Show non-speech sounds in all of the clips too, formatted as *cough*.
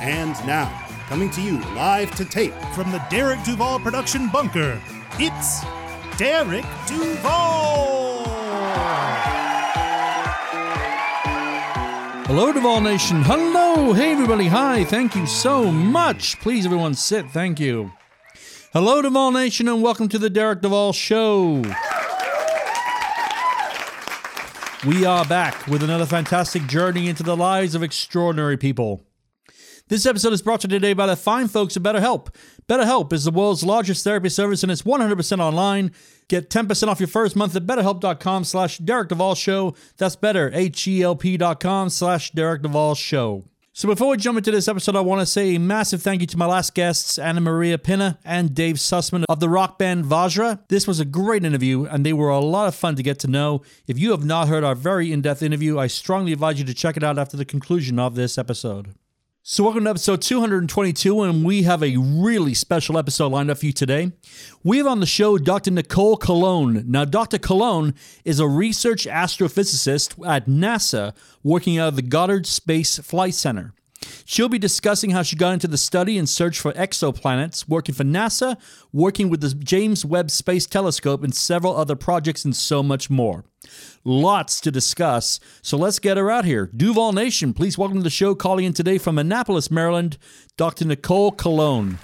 And now, coming to you live to tape From the Derek Duvall production bunker, it's Derek Duvall! Hello, Duvall Nation. Hello. Hey, everybody. Hi. Thank you so much. Please, everyone, sit. Thank you. Hello, Duvall Nation, and welcome to the Derek Duvall Show. We are back with another fantastic journey into the lives of extraordinary people. This episode is brought to you today by the fine folks at BetterHelp. BetterHelp is the world's largest therapy service and it's 100% online. Get 10% off your first month at betterhelp.com slash Derek Duvall Show. That's better, H-E-L-P dot slash Derek Duvall Show. So before we jump into this episode, I want to say a massive thank you to my last guests, Anna Maria Pinna and Dave Sussman of the rock band Vajra. This was a great interview, and they were a lot of fun to get to know. If you have not heard our very in-depth interview, I strongly advise you to check it out after the conclusion of this episode. So, welcome to episode 222, and we have a really special episode lined up for you today. We have on the show Dr. Knicole Colón. Now, Dr. Colón is a research astrophysicist at NASA working out of the Goddard Space Flight Center. She'll be discussing how she got into the study and search for exoplanets, working for NASA, working with the James Webb Space Telescope, and several other projects, and so much more. Lots to discuss, so let's get her out here. Duvall Nation, please welcome to the show, calling in today from Annapolis, Maryland, Dr. Knicole Colón.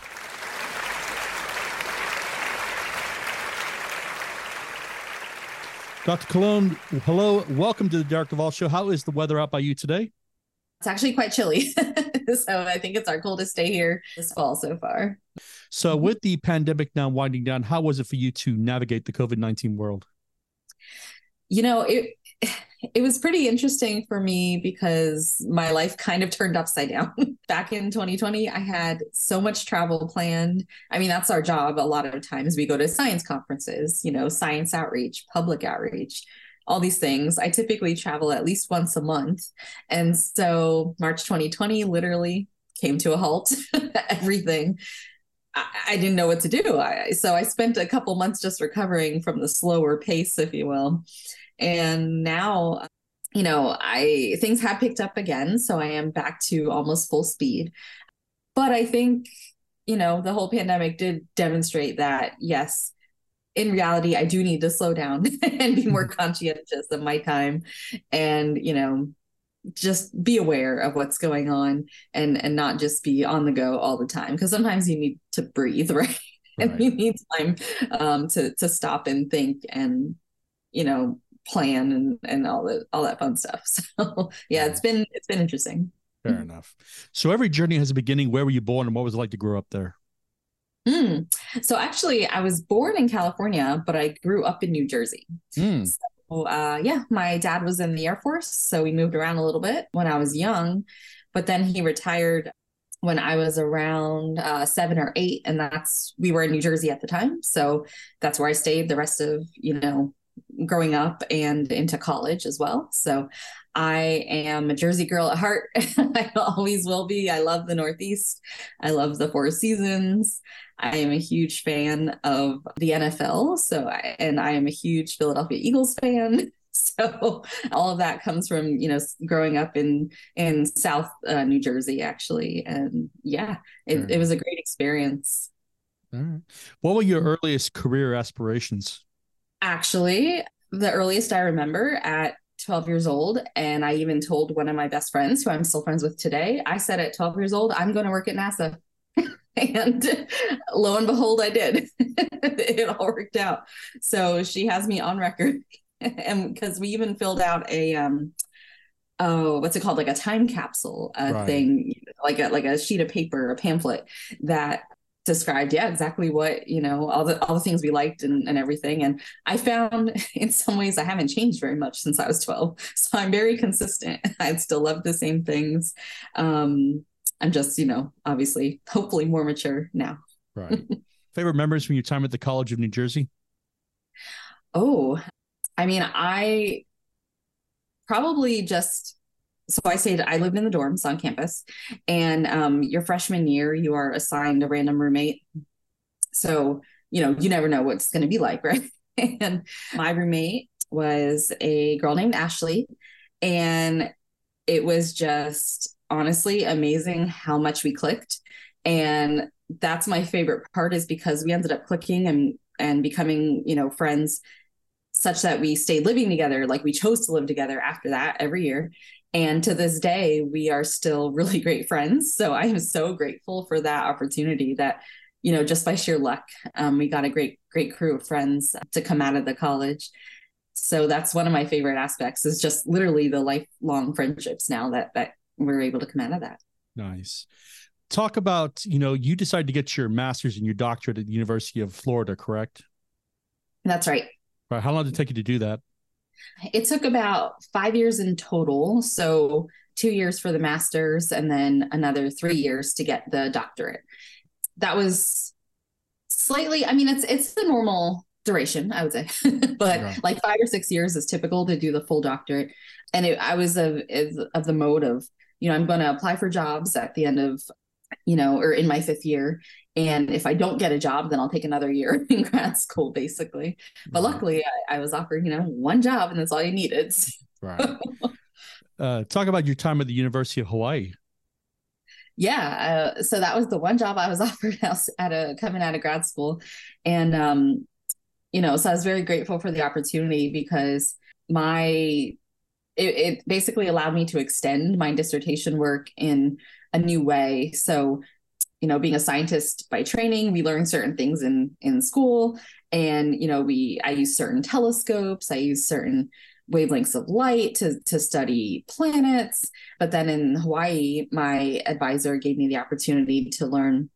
Dr. Colón, hello, welcome to the Derek Duvall Show. How is the weather out by you today? It's actually quite chilly. *laughs* *laughs* so I think it's our coldest day here this fall so far. So, mm-hmm. with the pandemic now winding down, how was it for you to navigate the COVID 19 world? You know, it it was pretty interesting for me because my life kind of turned upside down. *laughs* Back in 2020, I had so much travel planned. I mean, that's our job. A lot of times we go to science conferences, you know, science outreach, public outreach, all these things. I typically travel at least once a month. And so March 2020 literally came to a halt. *laughs* Everything. I, didn't know what to do. I, so I spent a couple months just recovering from the slower pace, if you will. And now, you know, I things have picked up again. So I am back to almost full speed. But I think, you know, the whole pandemic did demonstrate that, yes, in reality, I do need to slow down *laughs* and be more conscientious of my time and, you know, just be aware of what's going on and and not just be on the go all the time because sometimes you need to breathe *laughs* right, and Right. you need time um to to stop and think and you know plan and and all that all that fun stuff *laughs* so yeah it's been it's been interesting Fair enough. So, every journey has a beginning. Where were you born and what was it like to grow up there? Mm. So actually, I was born in California, but I grew up in New Jersey. Hmm. So, uh, yeah, my dad was in the Air Force, so we moved around a little bit when I was young, but then he retired when I was around uh, seven or eight, and that's we were in New Jersey at the time, so that's where I stayed the rest of you know growing up and into college as well. So I am a Jersey girl at heart. *laughs* I always will be. I love the Northeast. I love the Four Seasons. I am a huge fan of the NFL. So, I, and I am a huge Philadelphia Eagles fan. *laughs* So all of that comes from you know growing up in in South uh, New Jersey actually, and yeah, it, it was a great experience. Right. What were your earliest career aspirations? Actually, the earliest I remember at 12 years old, and I even told one of my best friends, who I'm still friends with today, I said at 12 years old, I'm going to work at NASA. *laughs* and lo and behold, I did. *laughs* it all worked out. So she has me on record. *laughs* and because we even filled out a, um, oh, what's it called? Like a time capsule uh, Right. thing, like a, like a sheet of paper, a pamphlet that described yeah exactly what you know all the all the things we liked and, and everything and i found *laughs* in some ways i haven't changed very much since i was 12 *laughs* so i'm very consistent *laughs* i still love the same things um I'm just, you know, obviously, hopefully more mature now. Right. Favorite memories from your time at the College of New Jersey? Oh, I mean, I probably just so I stayed, I lived in the dorms on campus, and um, your freshman year, you are assigned a random roommate. So, you know, you never know what it's going to be like, *laughs* right? and my roommate was a girl named Ashley. And it was just honestly amazing how much we clicked. And that's my favorite part is because we ended up clicking and and becoming, you know, friends such that we stayed living together. Like we chose to live together after that every year. And to this day, we are still really *laughs* great friends. So I am so grateful for that opportunity that, you know, just by sheer luck, um, we got a great, great crew of friends to come out of the college. So that's one of my favorite aspects is just literally the lifelong friendships now that that we're able to come out of that. Nice. Talk about, you know, you decided to get your master's and your doctorate at the University of Florida, correct? That's right. Right. How long did it take you to do that? It took about five years in total. So two years for the master's and then another three years to get the doctorate. That was slightly, I mean, it's it's the normal duration, I would say, *laughs* but right. like five or six years is typical to do the full doctorate. And it, I was of of the mode of, you know, I'm going to apply for jobs at the end of, you know, or in my fifth year, and if I don't get a job, then I'll take another year *laughs* in grad school, basically. But mm-hmm. luckily, I, I, was offered, you know, one job, and that's all you needed. *laughs* right. Uh, talk about your time at the University of Hawaii. Yeah, uh, so that was the one job I was *laughs* offered at a coming out of grad school, and um, you know, so I was very grateful for the opportunity because my it, it basically allowed me to extend my dissertation work in a new way. So you know being a scientist by training we learn certain things in in school. And you know we i use certain telescopes. I use certain wavelengths of light to to study planets. But then in hawaii my advisor gave me the opportunity to learn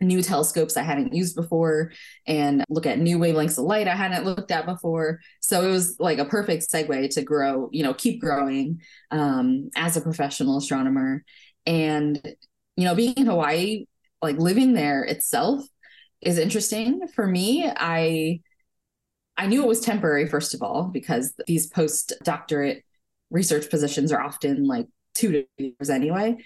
new telescopes i hadn't used before and look at new wavelengths of light i hadn't looked at before. So it was like a perfect segue to grow you know keep growing um, as a professional astronomer and you know being in hawaii like living there itself is interesting. For me i i knew it was temporary first of all because these postdoctorate research positions are often like two years anyway.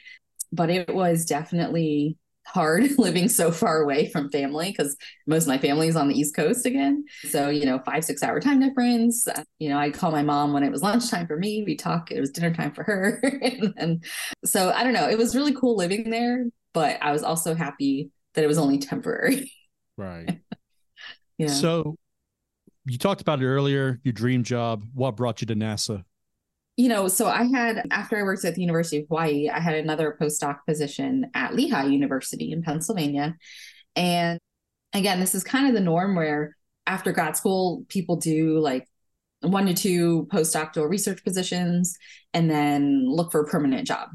But it was definitely hard *laughs* living so far away from family because most of my family is on the east coast again so you know five six hour time difference you know i'd call my mom when it was lunchtime for me we talk it was dinner time for her *laughs* and, and so i don't know it was really cool living there but I was also happy that it was only temporary. *laughs* Right. yeah. So you talked about it earlier, your dream job. What brought you to NASA? You know, so I had, after I worked at the University of Hawaii, I had another postdoc position at Lehigh University in Pennsylvania. And again, this is kind of the norm where after grad school, people do like one to two postdoctoral research positions and then look for a permanent job.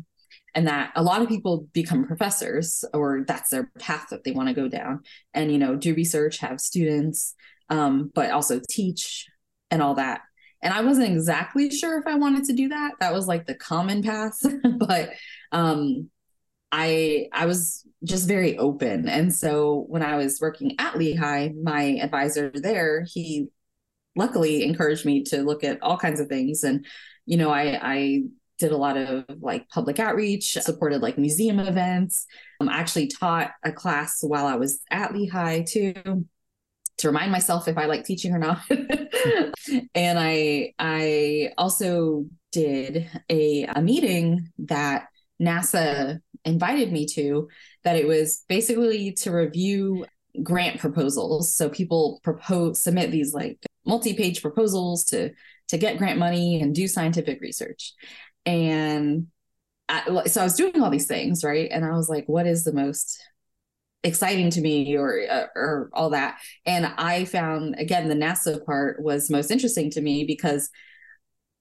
And that a lot of people become professors or that's their path that they want to go down. And you know do research have students um, but also teach and all that and i wasn't exactly sure if i wanted to do that. That was like the common path. *laughs* But um, i i was just very open. And so when i was working at lehigh my advisor there he luckily encouraged me to look at all kinds of things. And you know i i did a lot of like public outreach, supported like museum events. Um, I actually taught a class while I was at Lehigh too to remind myself if I like teaching or not. *laughs* and I I also did a, a meeting that NASA invited me to that it was basically to review grant proposals. So people propose submit these like multi-page proposals to to get grant money and do scientific research and I, so I was doing all these things, right? And I was like, what is the most exciting to me or uh, or all that. And i found again the nasa part was most interesting to me because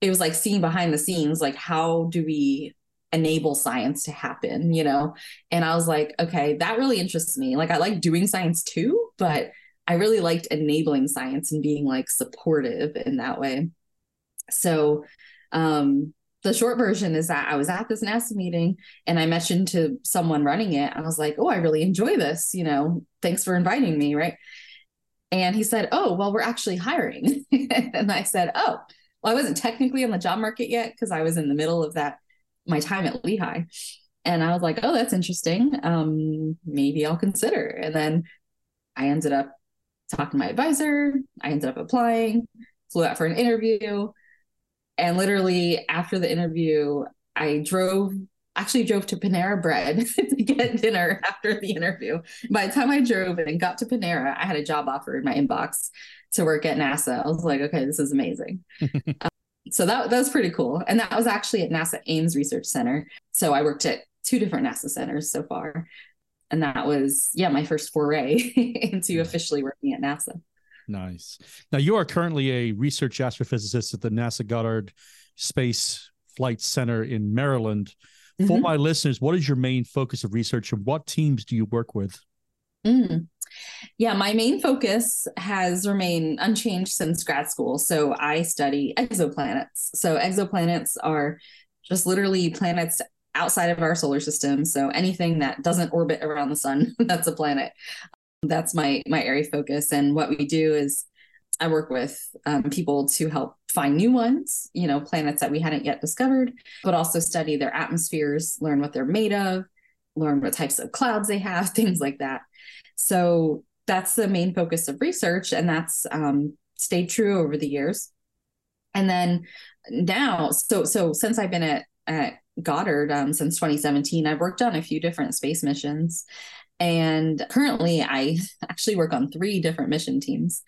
it was like seeing behind the scenes like how do we enable science to happen you know? And i was like okay that really interests me. Like i like doing science too but i really liked enabling science and being like supportive in that way. So um the short version is that I was at this NASA meeting and I mentioned to someone running it, I was like, oh, I really enjoy this. You know, thanks for inviting me. Right. And he said, oh, well, we're actually hiring. *laughs* and I said, oh, well, I wasn't technically on the job market yet because I was in the middle of that, my time at Lehigh. And I was like, oh, that's interesting. Um, maybe I'll consider. And then I ended up talking to my advisor. I ended up applying, flew out for an interview. And literally after the interview, I drove actually drove to Panera Bread *laughs* to get dinner after the interview. By the time I drove and got to Panera, I had a job offer in my inbox to work at NASA. I was like, okay, this is amazing. um, *laughs* so that, that was pretty cool. And that was actually at NASA Ames Research Center. So I worked at two different NASA centers so far. And that was, yeah, my first foray *laughs* into officially working at NASA. Nice. Now, you are currently a research astrophysicist at the NASA Goddard Space Flight Center in Maryland. Mm-hmm. For my listeners, what is your main focus of research and what teams do you work with? Mm. Yeah, my main focus has remained unchanged since grad school. So I study exoplanets. So exoplanets are just literally planets outside of our solar system. So anything that doesn't orbit around the sun, *laughs* that's a planet that's my my area focus. And what we do is i work with um, people to help find new ones you know planets that we hadn't yet discovered but also study their atmospheres learn what they're made of learn what types of clouds they have *laughs* things like that. So that's the main focus of research and that's um, stayed true over the years. And then now so so since i've been at at goddard um, since 2017 i've worked on a few different space missions and currently, I actually work on three different mission teams.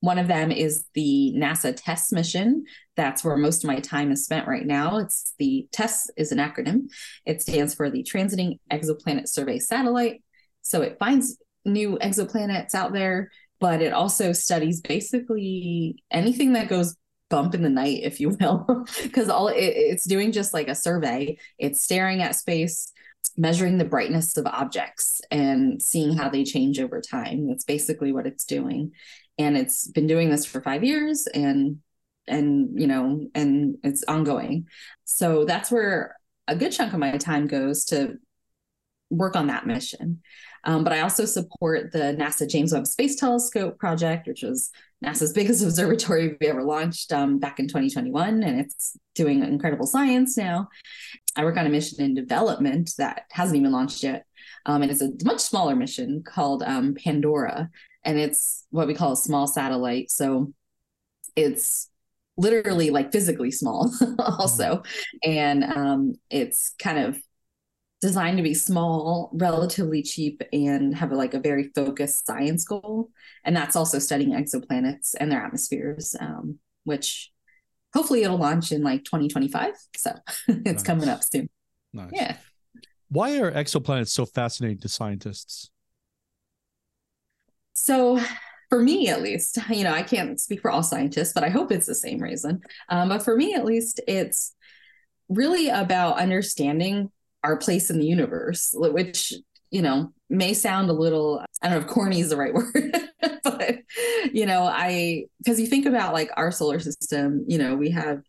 One of them is the NASA TESS mission. That's where most of my time is spent right now. It's the TESS is an acronym. It stands for the Transiting Exoplanet Survey Satellite. So it finds new exoplanets out there, but it also studies basically anything that goes bump in the night, if you will, *laughs* because all it, it's doing just like a survey. It's staring at space measuring the brightness of objects and seeing how they change over time. That's basically what it's doing. And it's been doing this for five years and and you know and it's ongoing so that's where a good chunk of my time goes to work on that mission um, but i also support the nasa james webb space telescope project which was nasa's biggest *laughs* observatory we ever launched um, back in 2021 and it's doing incredible science now I work on a mission in development that hasn't even launched yet. Um, and it's a much smaller mission called um, Pandora. And it's what we call a small satellite. So it's literally like physically small, *laughs* also. And um, it's kind of designed to be small, relatively cheap, and have a, like a very focused science goal. And that's also studying exoplanets and their atmospheres, um, which hopefully it'll launch in like 2025. So *laughs* it's nice. coming up soon. Nice. Yeah. Why are exoplanets so fascinating to scientists? So, for me at least, you know, I can't speak for all scientists, but I hope it's the same reason. Um, but for me at least, it's really about understanding our place in the universe, which, you know, may sound a little, I don't know if corny is the right *laughs* word, but you know, I because you think about like our solar system, you know, we have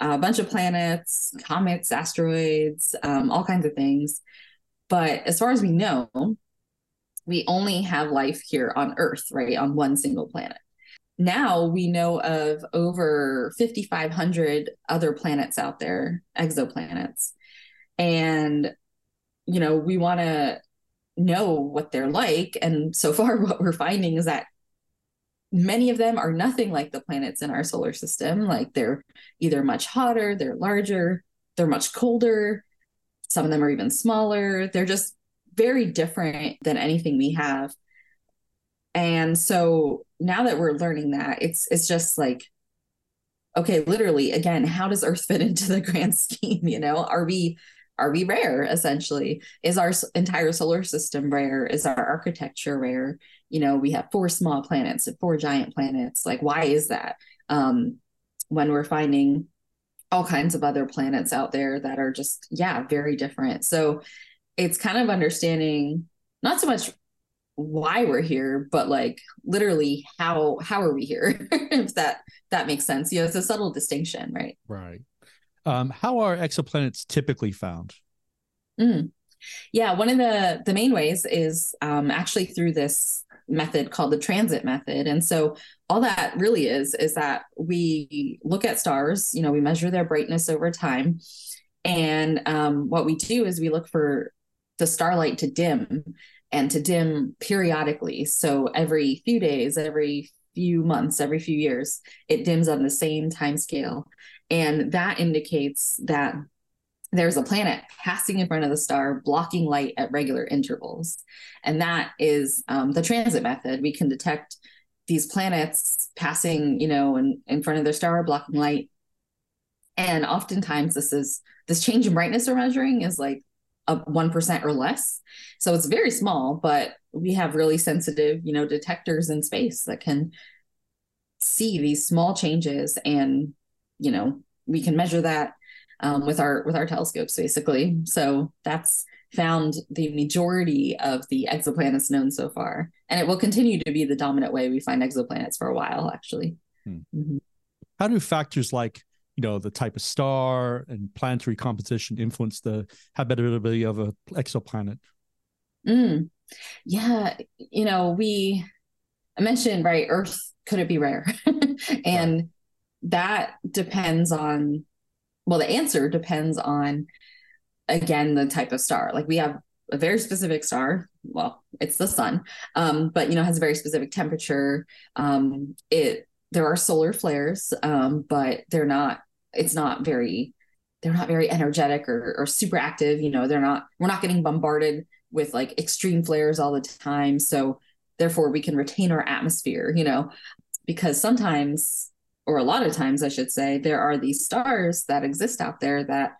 a bunch of planets, comets, asteroids, um, all kinds of things. But as far as we know, we only have life here on Earth, right, on one single planet. Now we know of over 5,500 other planets out there, exoplanets. And, you know, we want to know what they're like. And so *laughs* far, what we're finding is that many of them are nothing like the planets in our solar system. Like they're either much hotter, they're larger, they're much colder. Some of them are even smaller. They're just very different than anything we have. And so now that we're learning that, it's it's just like okay, literally again, how does Earth fit *laughs* into the grand *laughs* scheme, you know? Are we are we rare essentially? Is our entire solar system rare? Is our architecture rare? You know we have four small planets and four giant planets. Like why is that? Um when we're finding all kinds of other planets out there that are just yeah very different. So it's kind of understanding not so much why we're here but like literally how how are we here *laughs* if that that makes sense. You know it's a subtle distinction right? Right Um, how are exoplanets typically found? Mm. Yeah, one of the the main ways is um, actually through this method called the transit method. And so all that really is is that we look at stars, you know, we measure their brightness over time. And um, what we do is we look for the starlight to dim and to dim periodically. So every few days, every few months, every few years, it dims on the same time scale. And that indicates that there's a planet passing in front of the star, blocking light at regular intervals. And that is um, the transit method. We can detect these planets passing, you know, in, in front of their star, blocking light. And oftentimes this is this change in brightness we're measuring is like a 1% or less. So it's very small, but we have really sensitive, you know, detectors in space that can see these small changes and, you know, we can measure that um, with our with our telescopes basically so that's found the majority of the exoplanets known so far and it will continue to be the dominant way we find exoplanets for a while actually hmm. mm-hmm. how do factors like you know the type of star and planetary composition influence the habitability of an exoplanet mm. yeah you know we i mentioned right earth could it be rare *laughs* and right. That depends on well, the answer depends on, again, the type of star. Like we have a very specific star. Well, it's the sun, um, but you know has a very specific temperature. Um, it there are solar flares, um, but they're not. It's not very. They're not very energetic or, or super active. You know, they're not. We're not getting bombarded with like extreme flares all the time. So therefore, we can retain our atmosphere. You know, because sometimes or a lot of times I should say, there are these stars that exist out there that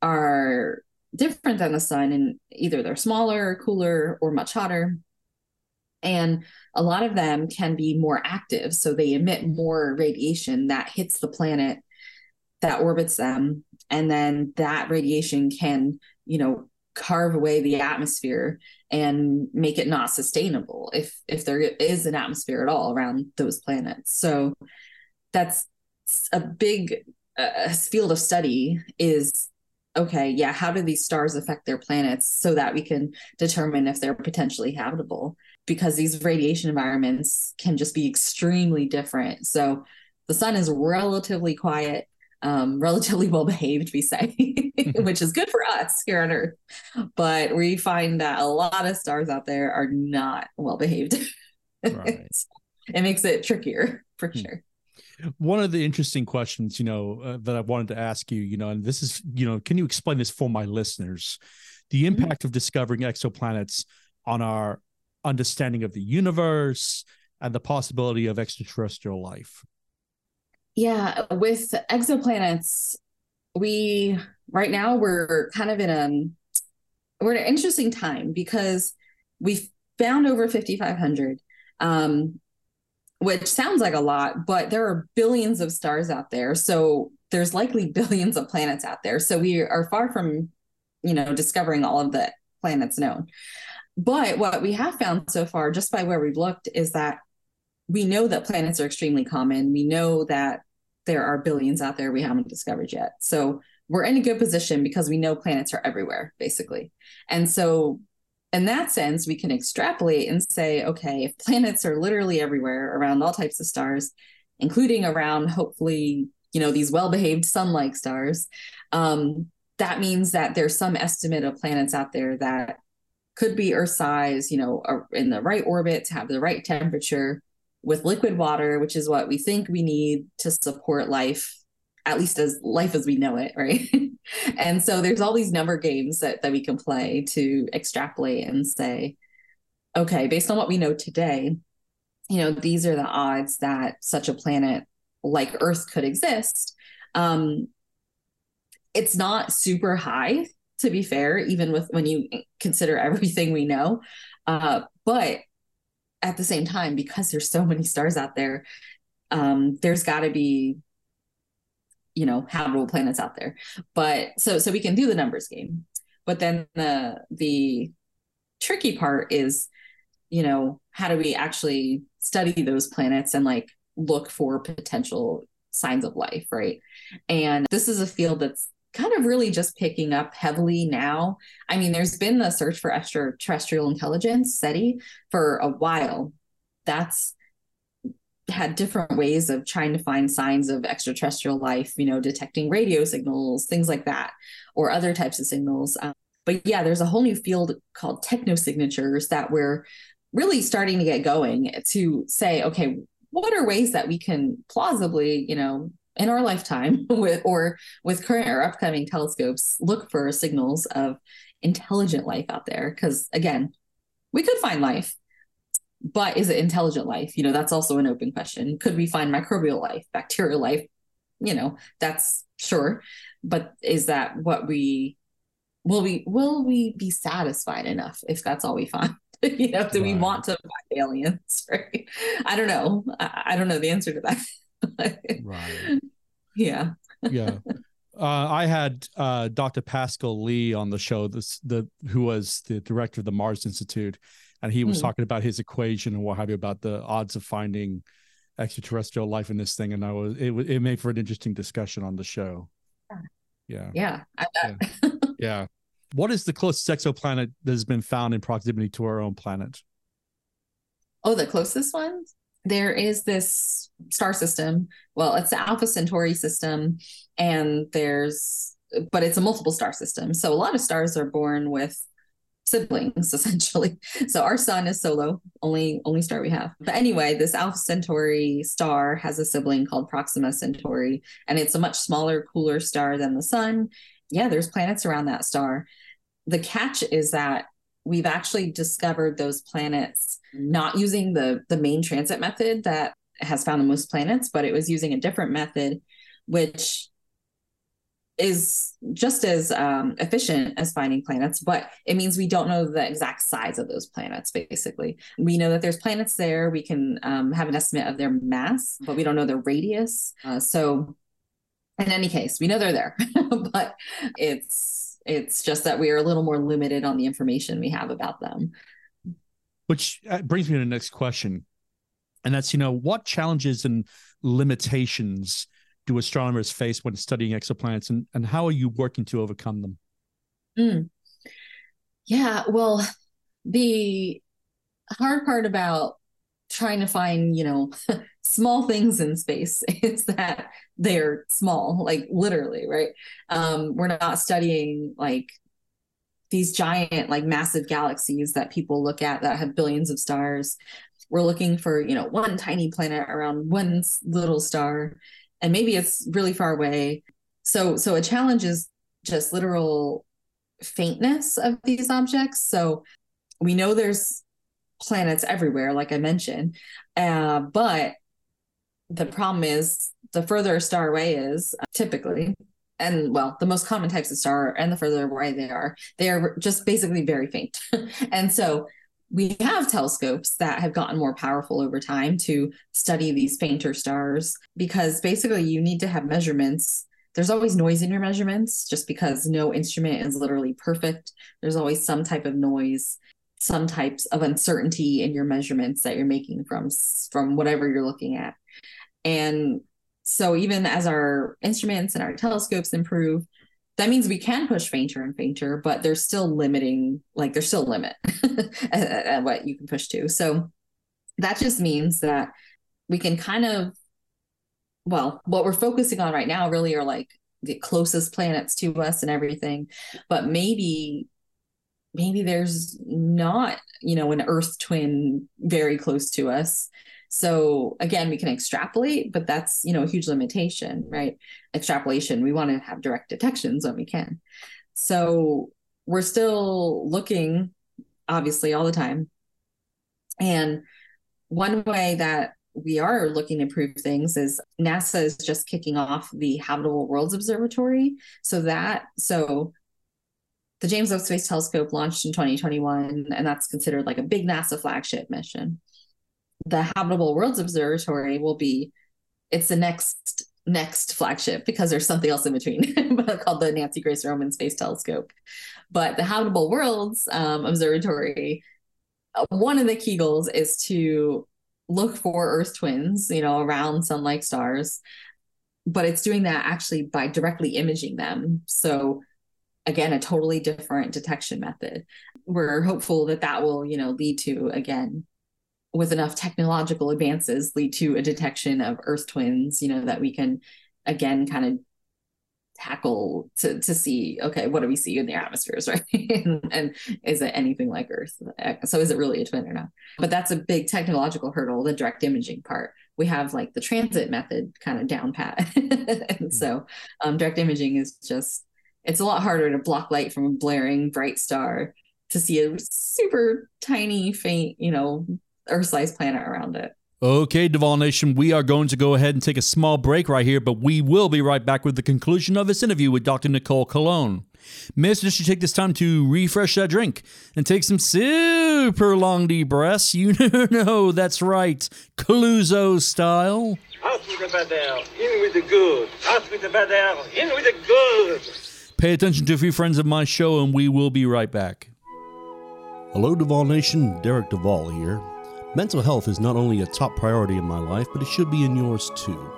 are different than the sun and either they're smaller, cooler, or much hotter. And a lot of them can be more active. So they emit more radiation that hits the planet that orbits them. And then that radiation can, you know, carve away the atmosphere and make it not sustainable if if there is an atmosphere at all around those planets. So that's a big uh, field of study is okay yeah how do these stars affect their planets so that we can determine if they're potentially habitable? Because these radiation environments can just be extremely different. So the sun is relatively quiet um, *laughs* relatively well behaved we say which is good for us here on earth. But we find that a lot of stars out there are not well behaved. *laughs* Right. so it makes it trickier for hmm. sure one of the interesting questions, you know, uh, that I wanted to ask you, you know, and this is, you know, can you explain this for my listeners? The mm-hmm. impact mm-hmm. of discovering exoplanets on our understanding of the universe and the possibility of extraterrestrial life. Yeah, with exoplanets, we right now we're kind of in a we're in an interesting time because we've found over 5500 um, which sounds like a lot, but there are billions of stars out there. So there's likely *laughs* billions of planets out there. So we are far from, you know, discovering all of the planets known. But what we have found so far, just by where we've looked, is that we know that planets are extremely common. We know that there are billions out there we haven't discovered yet. So we're in a good position because we know planets are everywhere, basically. And so in that sense, we can extrapolate and say, okay, if planets are literally everywhere around all types of stars, including around hopefully, you know, these well-behaved sun-like stars, um, that means that there's some estimate of planets out there that could be Earth size, you know, in the right orbit to have the right temperature with liquid water, which is what we think we need to support life at least as life as we know it, right? *laughs* and so there's all these number games that, that we can play to extrapolate and say, okay, based on what we know today, you know, these are the odds that such a planet like Earth could exist. Um, it's not super high, to be fair, even with when you consider *laughs* everything we know. Uh, but at the same time, because there's so many stars out there, um, there's got to be you know habitable planets out there but so so we can do the numbers game but then the the tricky part is you know how do we actually study those planets and like look for potential signs of life, right? And this is a field that's kind of really just picking up heavily now. I mean, there's been the search for extraterrestrial intelligence, SETI, for a while. That's had different ways of trying to find signs of extraterrestrial life, you know, detecting radio signals, things like that, or other types of signals. Um, but yeah, there's a whole new field called technosignatures that we're really starting to get going to say, okay, what are ways that we can plausibly, you know, in our lifetime *laughs* with or with current or upcoming telescopes look for signals of intelligent life out there because again we could find life but is it intelligent life you know that's also an open question could we find microbial life bacterial life you know that's sure but is that what we will we will we be satisfied enough if that's all we find *laughs* you know do right. we want to find aliens *laughs* right i don't know I, I don't know the answer to that *laughs* right. Yeah. yeah. Uh, I had uh, Dr. Pascal Lee on the show, this the who was the director of the Mars Institute, and he was mm. talking about his equation and what have you about the odds of finding extraterrestrial life in this thing, and I was it it made for an interesting discussion on the show. Yeah. Yeah. Yeah. yeah. What is the closest exoplanet that has been found in proximity to our own planet? Oh, the closest one? there is this star system. Well, it's the Alpha Centauri system, and there's, but it's a multiple star system. So a lot of stars are born with siblings *laughs* essentially. So our sun is solo, only only star we have. But anyway, this Alpha Centauri star has a sibling called Proxima Centauri, and it's a much smaller, cooler star than the sun. Yeah, there's planets around that star. The catch is that we've actually discovered those planets not using the the main transit method that has found the most planets, but it was using a different method, which is just as um, efficient as finding planets, but it means we don't know the exact size of those planets. Basically, we know that there's planets there. We can um, have an estimate of their mass, but we don't know their radius. Uh, so, in any case, we know they're there, *laughs* but it's it's just that we are a little more limited on the information we have about them. Which uh, brings me to the next question. And that's, you know, what challenges and limitations do astronomers face when studying exoplanets and, and how are you working to overcome them? Mm. Yeah, well, the hard part about trying to find, you know, *laughs* small things in space *laughs* is that they're small, like literally, right? Um, we're not studying like these giant like massive galaxies that people look at that have billions of stars we're looking for you know one tiny planet around one little star and maybe it's really far away so so a challenge is just literal faintness of these objects so we know there's planets everywhere like i mentioned uh, but the problem is the further a star away is typically and well, the most common types of star and the further away they are, they are just basically very faint. *laughs* and so we have telescopes that have gotten more powerful over time to study these fainter stars because basically you need to have measurements. There's always noise in your measurements just because no instrument is literally perfect. There's always some type of noise, some types of uncertainty in your measurements that you're making from from whatever you're looking at. And so even as our instruments and our telescopes improve, that means we can push fainter and fainter, but there's still limiting, like there's still limit *laughs* at, at what you can push to. So that just means that we can kind of, well, what we're focusing on right now really are like the closest planets to us and everything, but maybe maybe there's not you know an earth twin very close to us so again, we can extrapolate, but that's, you know, a huge limitation, right? Extrapolation, we want to have direct detections when we can. So we're still looking, obviously, all the time. And one way that we are looking to improve things is NASA is just kicking off the Habitable Worlds Observatory. So that, so the James Webb Space Telescope launched in 2021, and that's considered like a big NASA flagship mission the Habitable Worlds Observatory will be it's the next next flagship because there's something else in between *laughs* called the Nancy Grace Roman Space Telescope. But the Habitable Worlds um, Observatory, uh, one of the key goals is to look for Earth twins, you know, around sun-like stars. but it's doing that actually by directly imaging them. So again, a totally different detection method. We're hopeful that that will, you know, lead to again with enough technological advances lead to a detection of earth twins, you know, that we can again kind of tackle to to see okay what do we see in the atmospheres *laughs* right? And, and, is it anything like earth? So is it really a twin or not? But that's a big technological hurdle the direct imaging part. We have like the transit method kind of down pat. *laughs* And so um, direct imaging is just it's a lot harder to block light from a blaring bright star to see a super tiny faint you know earth-sized planet around it Okay, Duvall Nation, we are going to go ahead and take a small break right here, but we will be right back with the conclusion of this interview with Dr. Knicole Colón. Miss, just you take this time to refresh that drink and take some super long deep breaths. *laughs* You know, that's right, Cluzo style. Out with the bad air, in with the good. Out with the bad air, in with the good. Pay attention to a few friends of my show, and we will be right back. Hello, Duvall Nation. Derek Duvall here. Mental health is not only a top priority in my life, but it should be in yours too.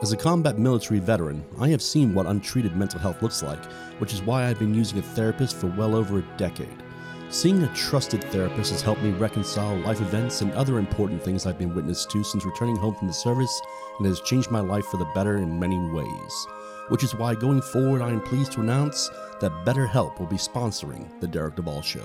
As a combat military veteran, I have seen what untreated mental health looks like, which is why I've been using a therapist for well over a decade. Seeing a trusted therapist has helped me reconcile life events and other important things I've been witness to since returning home from the service and has changed my life for the better in many ways. Which is why going forward, I am pleased to announce that BetterHelp will be sponsoring The Derek Duvall Show.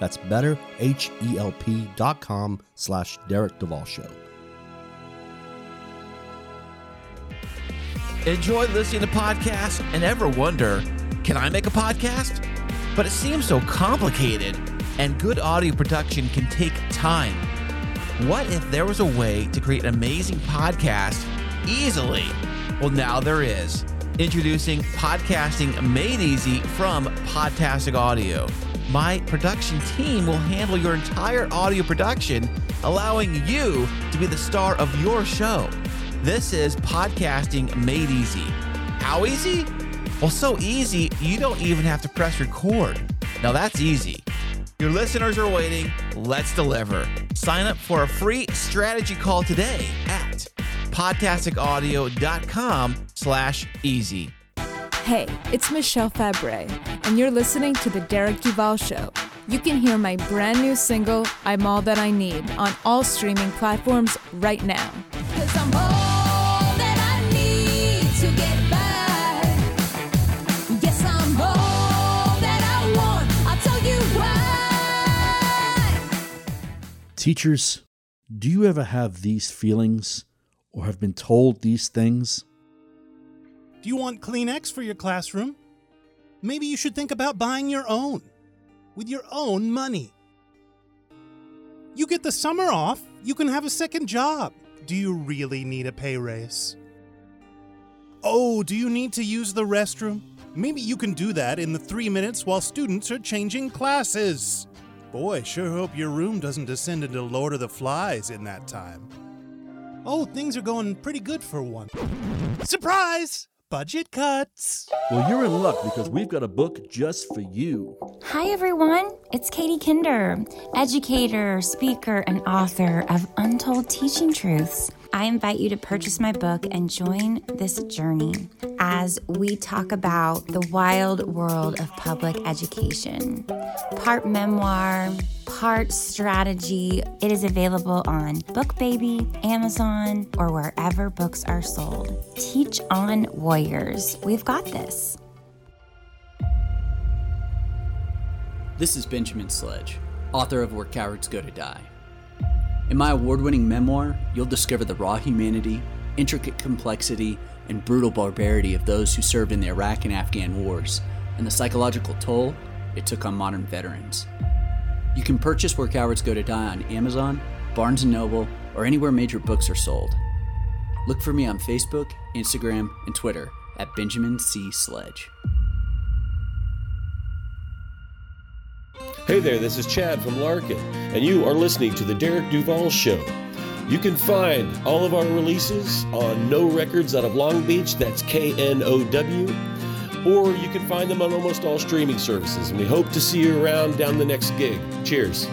That's betterhelp.com slash Derek Duvall Show. Enjoy listening to podcasts and ever wonder, can I make a podcast? But it seems so complicated, and good audio production can take time. What if there was a way to create an amazing podcast easily? Well, now there is. Introducing Podcasting Made Easy from Podtastic Audio. My production team will handle your entire audio production, allowing you to be the star of your show. This is podcasting made easy. How easy? Well, so easy, you don't even have to press record. Now that's easy. Your listeners are waiting. Let's deliver. Sign up for a free strategy call today at podtasticaudio.com slash easy. Hey, it's Michelle Fabre, and you're listening to The Derek Duvall Show. You can hear my brand new single, I'm All That I Need, on all streaming platforms right now. Teachers, do you ever have these feelings or have been told these things? Do you want Kleenex for your classroom? Maybe you should think about buying your own with your own money. You get the summer off, you can have a second job. Do you really need a pay raise? Oh, do you need to use the restroom? Maybe you can do that in the three minutes while students are changing classes. Boy, sure hope your room doesn't descend into Lord of the Flies in that time. Oh, things are going pretty good for one. Surprise! Budget cuts! Well, you're in luck because we've got a book just for you. Hi, everyone. It's Katie Kinder, educator, speaker, and author of Untold Teaching Truths. I invite you to purchase my book and join this journey as we talk about the wild world of public education. Part memoir, part strategy. It is available on BookBaby, Amazon, or wherever books are sold. Teach on Warriors. We've got this. This is Benjamin Sledge, author of Where Cowards Go to Die. In my award winning memoir, you'll discover the raw humanity, intricate complexity, and brutal barbarity of those who served in the Iraq and Afghan wars, and the psychological toll it took on modern veterans. You can purchase Where Cowards Go to Die on Amazon, Barnes & Noble, or anywhere major books are sold. Look for me on Facebook, Instagram, and Twitter at Benjamin C. Sledge. Hey there, this is Chad from Larkin, and you are listening to The Derek Duvall Show. You can find all of our releases on Know Records out of Long Beach, that's K N O W, or you can find them on almost all streaming services, and we hope to see you around down the next gig. Cheers.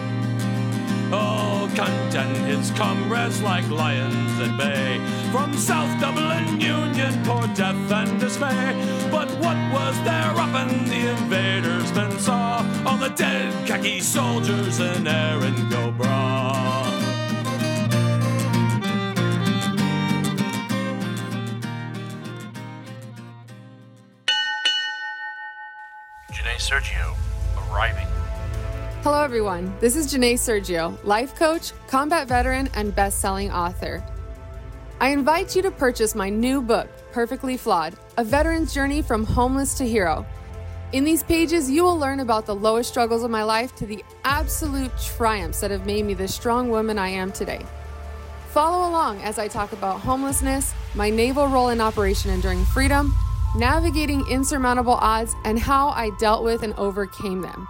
Ceannt and his comrades like lions at bay. From South Dublin Union pour death and dismay. But what was there up the invaders' men saw? All the dead khaki soldiers in Erin go bragh. Hello, everyone. This is Janae Sergio, life coach, combat veteran, and best selling author. I invite you to purchase my new book, Perfectly Flawed A Veteran's Journey from Homeless to Hero. In these pages, you will learn about the lowest struggles of my life to the absolute triumphs that have made me the strong woman I am today. Follow along as I talk about homelessness, my naval role in Operation Enduring Freedom, navigating insurmountable odds, and how I dealt with and overcame them.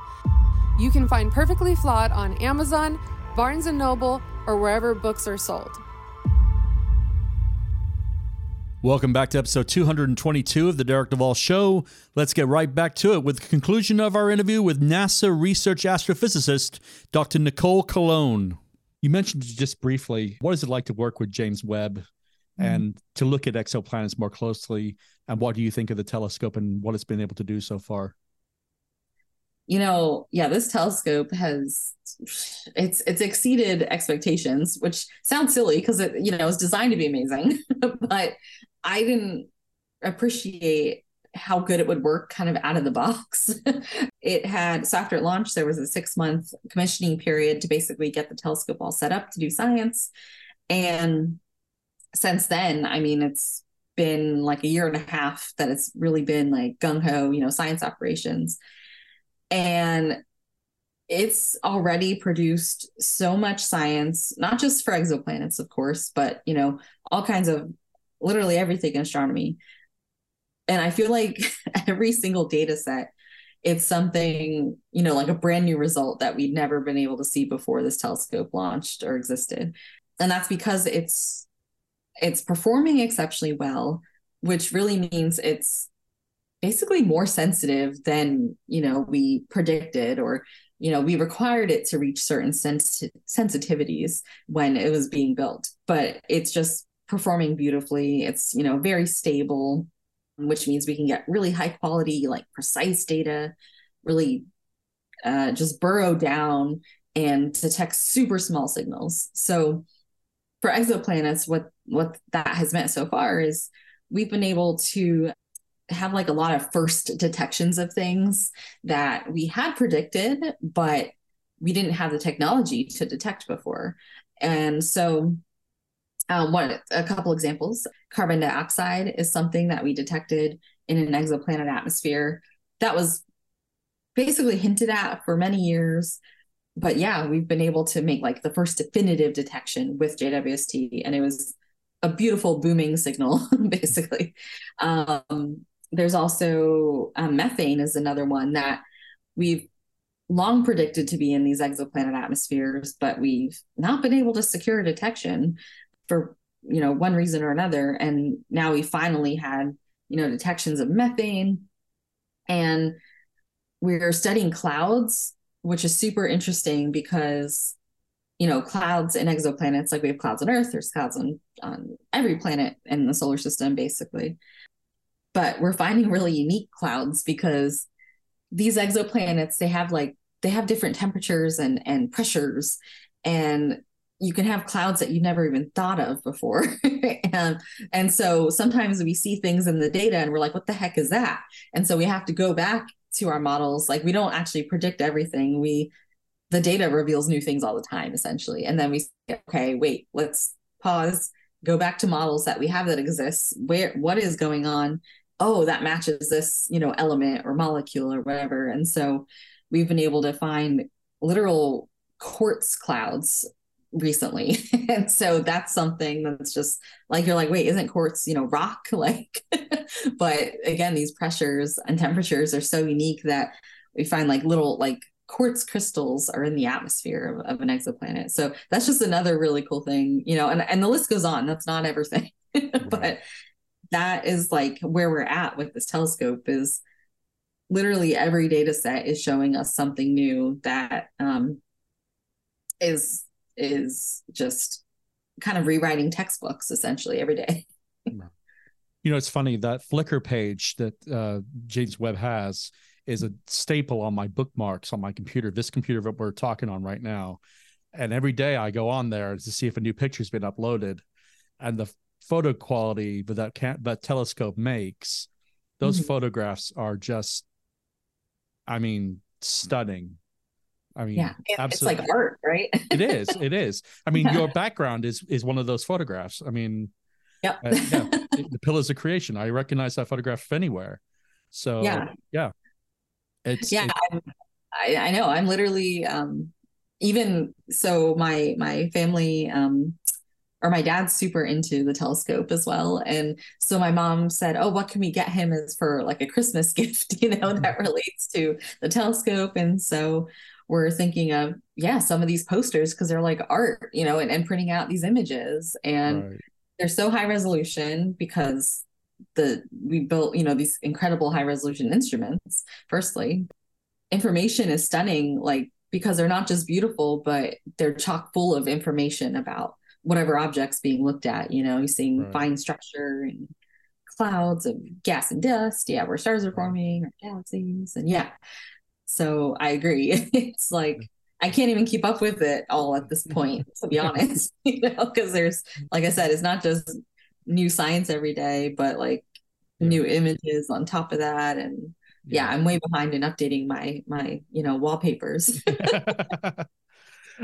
You can find Perfectly Flawed on Amazon, Barnes & Noble, or wherever books are sold. Welcome back to episode 222 of the Derek Duvall Show. Let's get right back to it with the conclusion of our interview with NASA research astrophysicist Dr. Knicole Colón. You mentioned just briefly what is it like to work with James Webb mm-hmm. and to look at exoplanets more closely, and what do you think of the telescope and what it's been able to do so far? You know yeah this telescope has it's it's exceeded expectations which sounds silly because it you know it's designed to be amazing *laughs* but i didn't appreciate how good it would work kind of out of the box. *laughs* It had so after it launched there was a six month commissioning period to basically get the telescope all set up to do science and since then i mean it's been like a year and a half that it's really been like gung-ho you know science operations and it's already produced so much science not just for exoplanets of course but you know all kinds of literally everything in astronomy. And i feel like *laughs* every single data set it's something you know like a brand new result that we'd never been able to see before this telescope launched or existed. And that's because it's it's performing exceptionally well which really means it's basically more sensitive than you know we predicted or you know we required it to reach certain sens- sensitivities when it was being built. But it's just performing beautifully. It's you know very stable which means we can get really high quality like precise data really uh, just burrow down and detect super small signals. So for exoplanets what what that has meant so far is we've been able to have like a lot of first detections of things that we had predicted, but we didn't have the technology to detect before. And so, um, one a couple examples: carbon dioxide is something that we detected in an exoplanet atmosphere that was basically hinted at for many years. But yeah, we've been able to make like the first definitive detection with JWST, and it was a beautiful booming signal, *laughs* basically. Um, there's also um, methane is another one that we've long predicted to be in these exoplanet atmospheres, but we've not been able to secure detection for you know one reason or another. And now we finally had you know detections of methane, and we're studying clouds, which is super interesting because you know clouds and exoplanets like we have clouds on Earth, there's clouds on on every planet in the solar system basically but we're finding really unique clouds because these exoplanets they have like they have different temperatures and and pressures and you can have clouds that you never even thought of before. *laughs* and, and so sometimes we see things in the data and we're like, what the heck is that? And so we have to go back to our models. Like we don't actually predict everything. We, the data reveals new things all the time, essentially. And then we say, okay, wait, let's pause, go back to models that we have that exists. Where, what is going on? Oh, that matches this, you know, element or molecule or whatever. And so we've been able to find literal quartz clouds recently. *laughs* And so that's something that's just like you're like wait isn't quartz you know rock? *laughs* Like but again these pressures and temperatures are so unique that we find like little like quartz crystals are in the atmosphere of, of an exoplanet. So that's just another really cool thing you know and, and the list goes on. That's not everything. *laughs* But that is like where we're at with this telescope is literally every data set is showing us something new that um, is is just kind of rewriting textbooks essentially every day. *laughs* you know, it's funny that Flickr page that uh, James Webb has is a staple on my bookmarks on my computer. This computer that we're talking on right now, and every day I go on there to see if a new picture's been uploaded, and the photo quality that that, can- that telescope makes, those mm-hmm. photographs are just, I mean, stunning. I mean, yeah, it's like art, right? it is. *laughs* It is. I mean, your background is is one of those photographs. I mean, yep. uh, yeah, the pillars of creation. I recognize that photograph anywhere. So yeah, yeah, it's yeah. It's, I, I know. I'm literally um, even so. My my family um, or my dad's super into the telescope as well. And so my mom said, Oh, what can we get him as for like a Christmas *laughs* gift, you know, that mm-hmm. relates to the telescope? And so we're thinking of yeah some of these posters because they're like art you know and, and printing out these images and right. they're so high resolution because the we built you know these incredible high resolution instruments firstly information is stunning like because they're not just beautiful but they're chock full of information about whatever objects being looked at you know you're seeing right. fine structure and clouds of gas and dust yeah where stars are forming or galaxies and yeah so I agree. *laughs* It's like I can't even keep up with it all at this *laughs* point, to be honest. *laughs* you know, because there's like I said, it's not just new science every day, but like yeah. new images on top of that. And yeah. yeah, I'm way behind in updating my my, you know, wallpapers.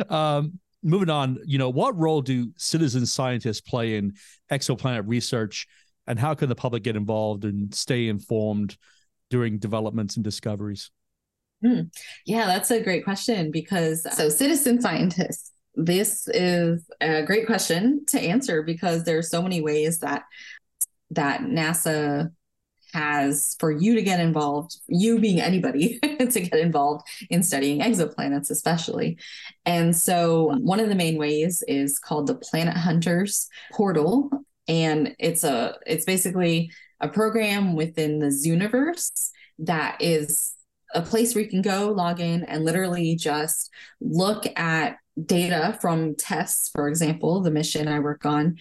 um moving on, you know, what role do citizen scientists play in exoplanet research and how can the public get involved and stay informed during developments and discoveries? Hmm. Yeah, that's a great question because so citizen scientists, this is a great question to answer because there's so many ways that that NASA has for you to get involved, you being anybody *laughs* to get involved in studying exoplanets, especially. And so, one of the main ways is called the Planet Hunters portal. And it's a it's basically a program within the Zooniverse that is a place where you can go log in and literally just look at data from TESS, for example the mission i work on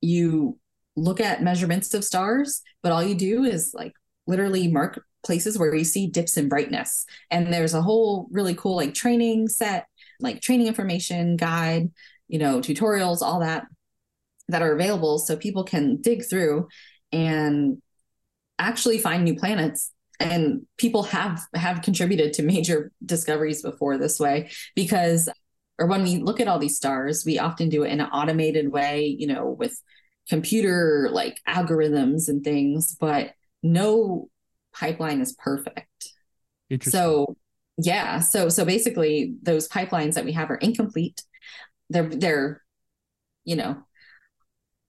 you look at measurements of stars but all you do is like literally mark places where you see dips in brightness. And there's a whole really cool like training set like training information guide you know tutorials all that that are available so people can dig through and actually find new planets. And people have have contributed to major *laughs* discoveries before this way because or when we look at all these stars we often do it in an automated way you know with computer like algorithms and things but no pipeline is perfect so yeah so so basically those pipelines that we have are incomplete they're they're you know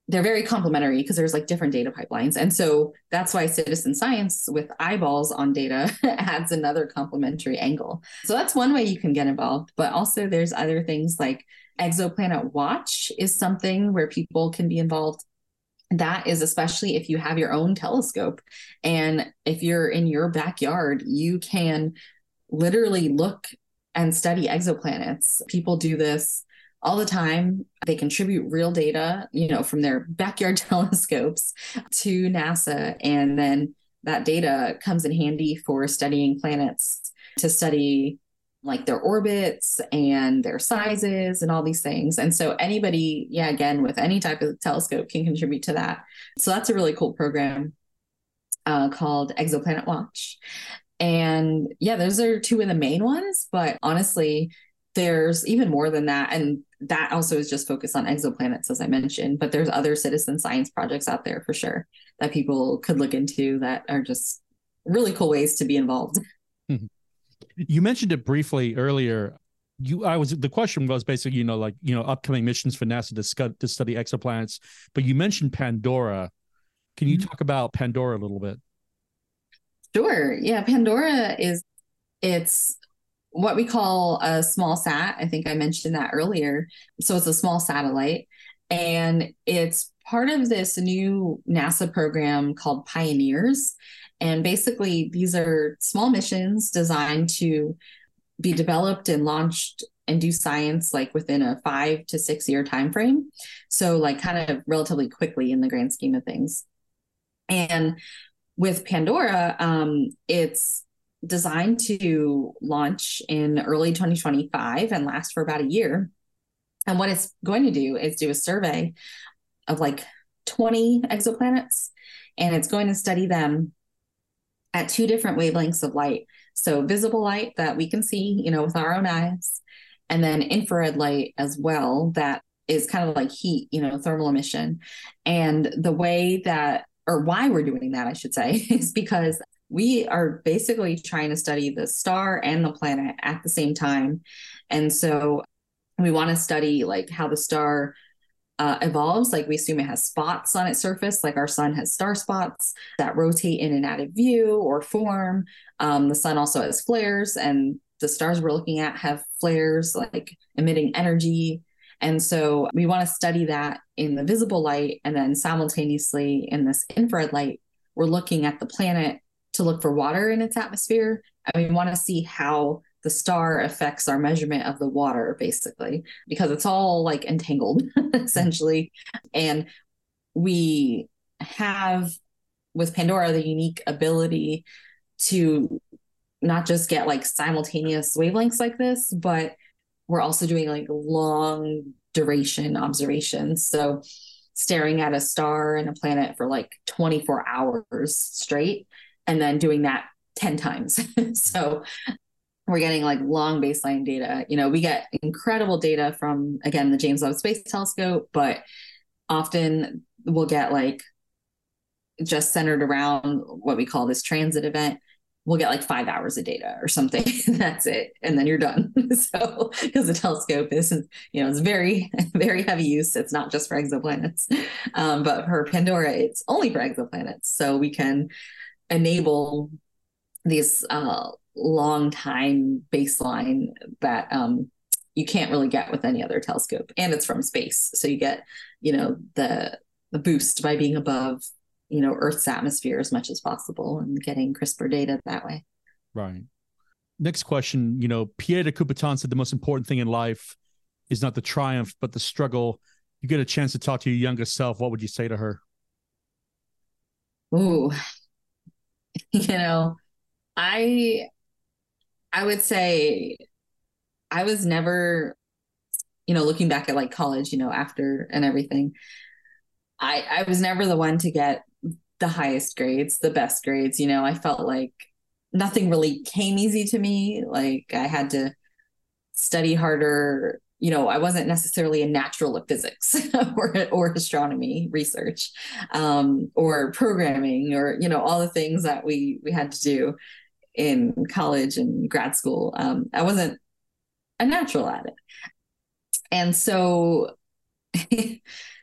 they're very complementary because there's like different data pipelines. And so that's why citizen science with eyeballs on data *laughs* adds another complementary angle. So that's one way you can get involved. But also there's other things like Exoplanet Watch is something where people can be involved. That is especially if you have your own telescope. And if you're in your backyard, you can literally look and study exoplanets. People do this all the time. They contribute real data, you know, from their backyard *laughs* telescopes to NASA. And then that data comes in handy for studying planets to study like their orbits and their sizes and all these things. And so anybody, yeah, again, with any type of telescope can contribute to that. So that's a really cool program uh, called Exoplanet Watch. And yeah, those are two of the main ones. But honestly, there's even more than that. And that also is just focused on exoplanets, as I mentioned. But there's other citizen science projects out there for sure that people could look into that are just really cool ways to be involved. You mentioned it briefly earlier. You, I was the question was basically, you know, like you know, upcoming missions for NASA to, scu- to study exoplanets. But you mentioned Pandora. Can you mm-hmm. talk about Pandora a little bit? Sure. Yeah, Pandora is it's what we call a small sat. I think I mentioned that earlier. So it's a small satellite and it's part of this new NASA program called Pioneers. And basically, these are small missions designed to be developed and launched and do science like within a five to six year time frame. So, like, kind of relatively quickly in the grand scheme of things. And with Pandora, um, it's designed to launch in early 2025 and last for about a year. And what it's going to do is do a survey of like 20 exoplanets, and it's going to study them at two different wavelengths of light. So visible light that we can see, you know, with our own eyes, and then infrared light as well that is kind of like heat, you know, thermal emission. And the way that or why we're doing that, I should say, *laughs* is because we are basically trying to study the star and the planet at the same time. And so we want to study like how the star uh, evolves. Like we assume it has spots on its surface, like our sun has star spots that rotate in and out of view or form. Um, the sun also has flares, and the stars we're looking at have flares, like emitting energy. And so we want to study that in the visible light, and then simultaneously in this infrared light, we're looking at the planet to look for water in its atmosphere. And we want to see how the star affects our measurement of the water, basically, because it's all like entangled *laughs* essentially. And we have with Pandora the unique ability to not just get like simultaneous wavelengths like this, but we're also doing like long duration observations. So staring at a star and a planet for like 24 hours straight and then doing that 10 times. *laughs* so we're getting like long baseline data. You know, we get incredible data from again the James Webb Space Telescope, but often we'll get like just centered around what we call this transit event we'll get like five hours of data or something. *laughs* That's it. And then you're done. *laughs* so, because the telescope is, you know, it's very, *laughs* very heavy use. It's not just for exoplanets. Um, but for Pandora, it's only for exoplanets. So we can enable these uh, long time baseline that um, you can't really get with any other telescope. And it's from space. So you get, you know, the, the boost by being above you know earth's atmosphere as much as possible and getting crisper data that way right next question you know pierre de coubertin said the most important thing in life is not the triumph but the struggle you get a chance to talk to your younger self what would you say to her ooh *laughs* you know i i would say i was never you know looking back at like college you know after and everything i i was never the one to get the highest grades, the best grades. You know, I felt like nothing really came easy to me. Like I had to study harder. You know, I wasn't necessarily a natural at physics *laughs* or or astronomy research, um, or programming, or you know, all the things that we we had to do in college and grad school. Um, I wasn't a natural at it, and so. *laughs*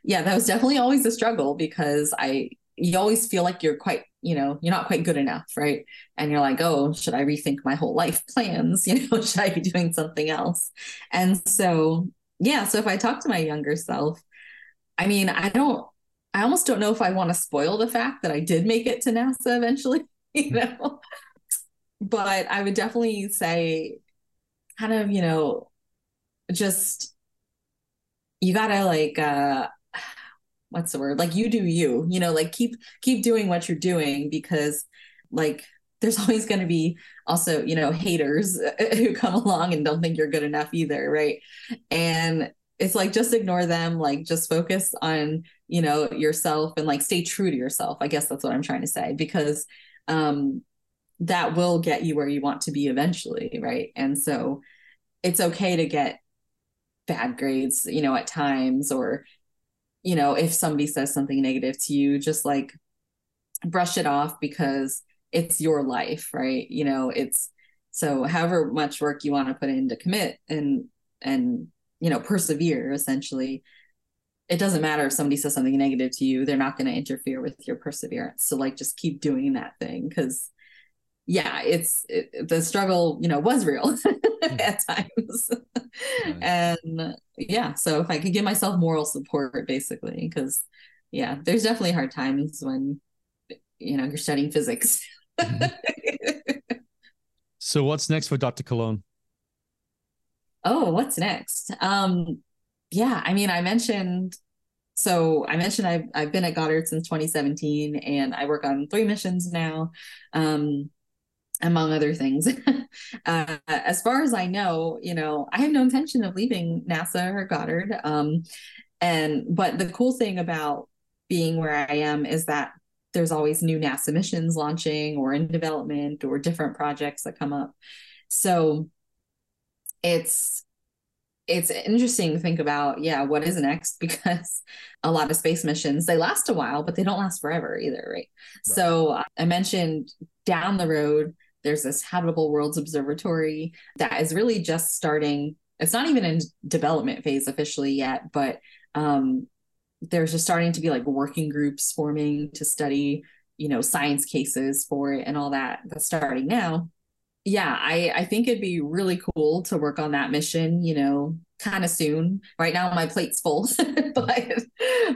yeah, that was definitely always a struggle because I you always feel like you're quite you know you're not quite good enough right and you're like oh should i rethink my whole life *laughs* plans you know *laughs* should i be doing something else and so yeah so if i talk to my younger self i mean i don't i almost don't know if i want to spoil the fact that i did make it to nasa eventually you know but i would definitely say kind of you know just you gotta like uh what's the word like you do you you know like keep keep doing what you're doing because like there's *laughs* always going to be also, you know, haters *laughs* who come along and don't think you're good enough either, right? And it's like just ignore them, like just focus on, you know, yourself and like stay true to yourself. I guess that's what I'm trying to say because um that will get you where you want to be eventually, right? And so it's okay to get bad grades, you know, at times or you know, if somebody says something negative to you, just like brush it off because it's your life, right? You know, it's so however much work you want to put in to commit and and you know persevere essentially it doesn't matter if somebody says something negative to you they're not going to interfere with your perseverance so like just keep doing that thing because yeah it's it, the struggle you know was real *laughs* at times. And yeah so if i could give myself moral support basically because yeah there's definitely hard times when you know you're studying physics. *laughs* So what's next for dr Colón? Oh what's next? Um yeah i mean i mentioned so i mentioned i've, I've been at goddard since 2017 and i work on three missions now. Um among other things. *laughs* Uh, as far as i know you know i have no intention of leaving nasa or goddard um and but the cool thing about being where i am is that there's always new nasa missions launching or in development or different projects that come up. So it's it's interesting to think about yeah what is next? *laughs* Because a lot of space missions they last a while but they don't last forever either right, right. so i mentioned down the road there's this habitable worlds observatory that is really just starting. It's not even in development phase officially yet but um, there's just starting to be like working groups forming to study you know science cases for it and all that that's starting now. Yeah, I I think it'd be really cool to work on that mission, you know, kind of soon. Right now my plate's full. *laughs* but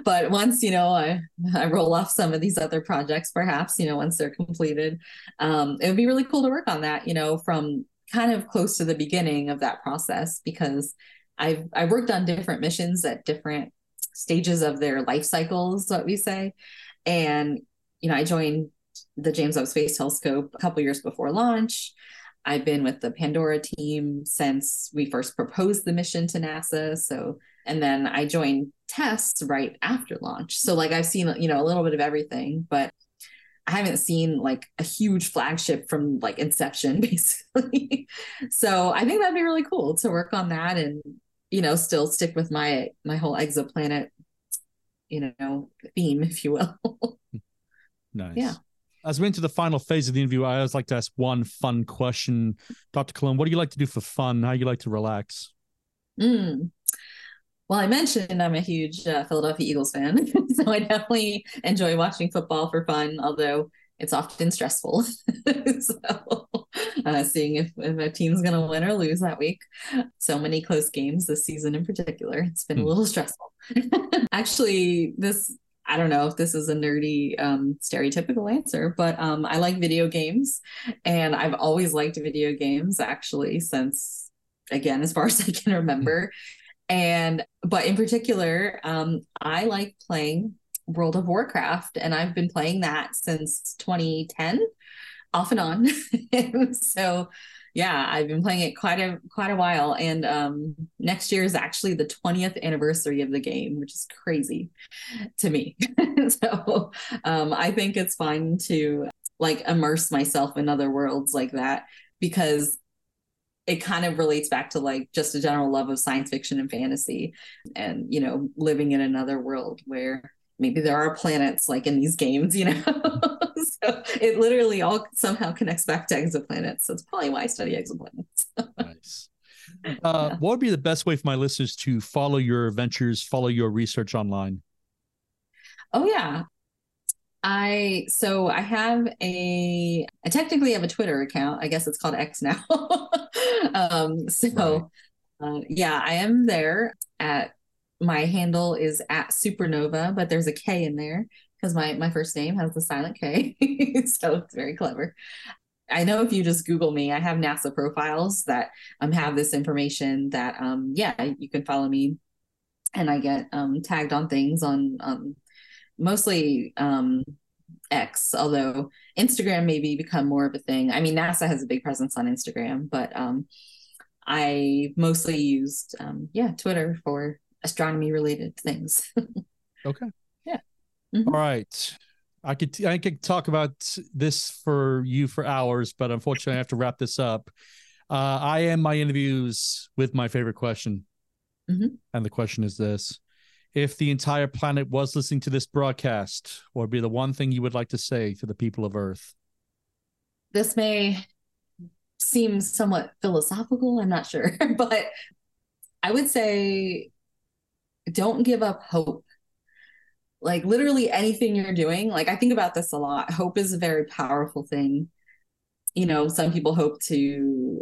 but once, you know, I I roll off some of these other projects perhaps, you know, once they're completed, um it would be really cool to work on that, you know, from kind of close to the beginning of that process because I've I worked on different missions at different stages of their life cycles, what we say. And you know, I joined the James Webb Space Telescope a couple years before launch. I've been with the Pandora team since we first proposed the mission to NASA. So, and then I joined TESS right after launch. So, like, I've seen, you know, a little bit of everything, but I haven't seen like a huge flagship from like inception, *laughs* basically. so, I think that'd be really cool to work on that and, you know, still stick with my my whole exoplanet, you know, theme, if you will. *laughs* Hmm. nice. Yeah as we enter the final phase of the interview, I always like to ask one fun question. Dr. Colón, what do you like to do for fun? How do you like to relax? Mm. Well, I mentioned I'm a huge uh, Philadelphia Eagles fan, *laughs* so I definitely enjoy watching football for fun, although it's often stressful. *laughs* so, uh, seeing if, if a team's going to win or lose that week. So many close games this season in particular. It's been mm. a hmm. little stressful. *laughs* Actually, this I don't know if this is a nerdy um, stereotypical answer, but um, I like video games, and I've always liked video games actually since again as far *laughs* as I can remember. And but in particular, um, I like playing World of Warcraft, and I've been playing that since 2010, off and on. *laughs* so yeah, I've been playing it quite a quite a while, and um, next year is actually the 20th anniversary of the game, which is crazy to me. *laughs* so um, I think it's fun to like immerse myself in other worlds like that because it kind of relates back to like just a general love of science fiction and fantasy and you know living in another world where maybe there are planets like in these games you know *laughs* so *laughs* it literally all somehow connects back to exoplanets so it's probably why i study exoplanets *laughs* nice uh, yeah. what would be the best way for my listeners to follow your adventures follow your research online oh yeah I so I have a I technically have a Twitter account. I guess it's called X now. *laughs* um, so right. uh, yeah, I am there at my handle is at supernova, but there's a K in there because my my first name has the silent K, *laughs* so it's very clever. I know if you just Google me, I have NASA profiles that um have this information that um yeah you can follow me, and I get um tagged on things on um mostly um X, although Instagram maybe become more of a thing. I mean, NASA has a big presence on Instagram, but um, I mostly used um, yeah Twitter for astronomy related things. *laughs* okay. Yeah. All right. I could I could talk about this for you for hours, but unfortunately I have to wrap this up. Uh, I end my interviews with my favorite question. Mhm. And the question is this If the entire planet was listening to this broadcast, what would be the one thing you would like to say to the people of Earth? This may seem somewhat philosophical, I'm not sure, *laughs* but I would say don't give up hope. Like literally anything you're doing, like I think about this a lot. Hope is a very powerful thing. You know, some people hope to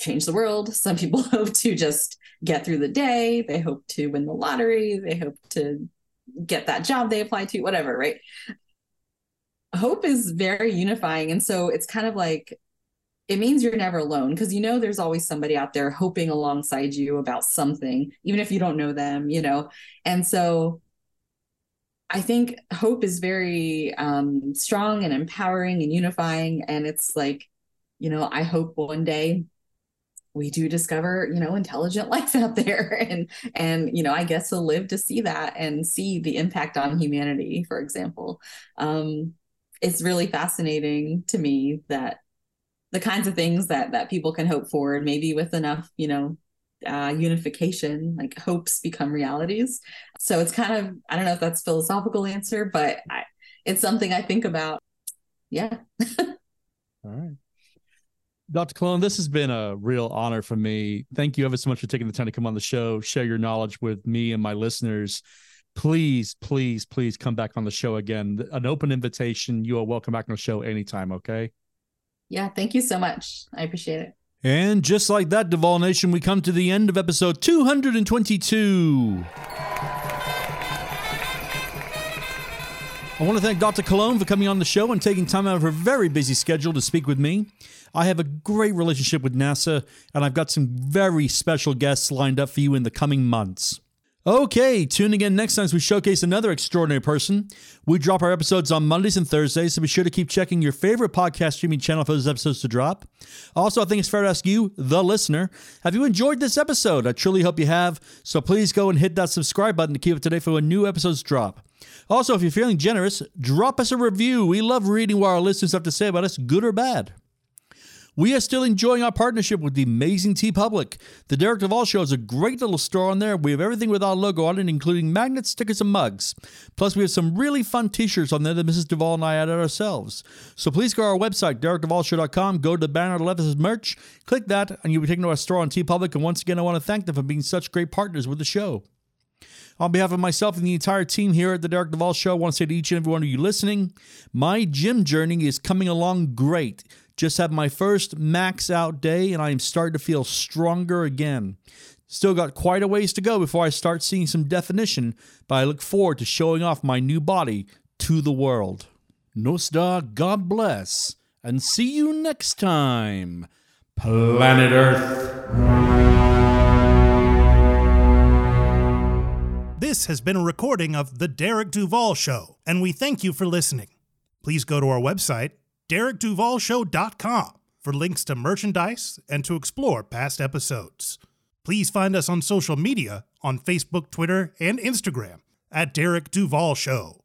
change the world. Some people *laughs* hope to just get through the day. They hope to win the lottery. They hope to get that job they apply to, whatever, right? Hope is very unifying. And so it's kind of like, it means you're never alone because you know there's always somebody out there hoping alongside you about something, even if you don't know them, you know? And so I think hope is very um, strong and empowering and unifying. And it's like, you know, I hope one day we do discover you know intelligent *laughs* life out there and and you know i guess we'll live to see that and see the impact on humanity for example um it's really fascinating to me that the kinds of things that that people can hope for maybe with enough you know uh, unification like hopes become realities so it's kind of i don't know if that's philosophical answer but I, it's something i think about yeah *laughs* All right. Dr. Colón, this has been a real honor for me. Thank you ever so much for taking the time to come on the show, share your knowledge with me and my listeners. Please, please, please come back on the show again. An open invitation. You are welcome back on the show anytime, okay? yeah thank you so much i appreciate it And just like that, Duvall Nation, we come to the end of episode 222. I want to thank Dr. Colón for coming on the show and taking time out of her very busy schedule to speak with me. I have a great relationship with NASA, and I've got some very special guests lined up for you in the coming months. Okay, tune in next time as we showcase another extraordinary person. We drop our episodes on Mondays and Thursdays, so be sure to keep checking your favorite podcast streaming channel for those episodes to drop. Also, I think it's fair to ask you, the listener, have you enjoyed this episode? I truly hope you have, so please go and hit that subscribe button to keep up to date for when new episodes drop. Also, if you're feeling generous, drop us a review. We love reading what our listeners have to say about us, good or bad. We are still enjoying our partnership with the amazing TeePublic. The Derek Duvall Show is a great little store on there. We have everything with our logo on it, including magnets, stickers, and mugs. Plus, we have some really fun t shirts on there that Mrs. Duvall and I added ourselves. So please go to our website, DerekDuvallShow.com, go to the banner the left says merch, click that, and you'll be taken to our store on TeePublic. And once again, I want to thank them for being such great partners with the show. On behalf of myself and the entire team here at the Derek Duvall Show, I want to say to each and every one of you listening, my gym journey is coming along great. Just had my first max out day, and I am starting to feel stronger again. Still got quite a ways to go before I start seeing some definition, but I look forward to showing off my new body to the world. Nostar, God bless, and see you next time, Planet Earth. This has been a recording of The Derek Duvall Show, and we thank you for listening. Please go to our website, derekduvallshow.com, for links to merchandise and to explore past episodes. Please find us on social media on Facebook, Twitter, and Instagram at Derek Duvall Show.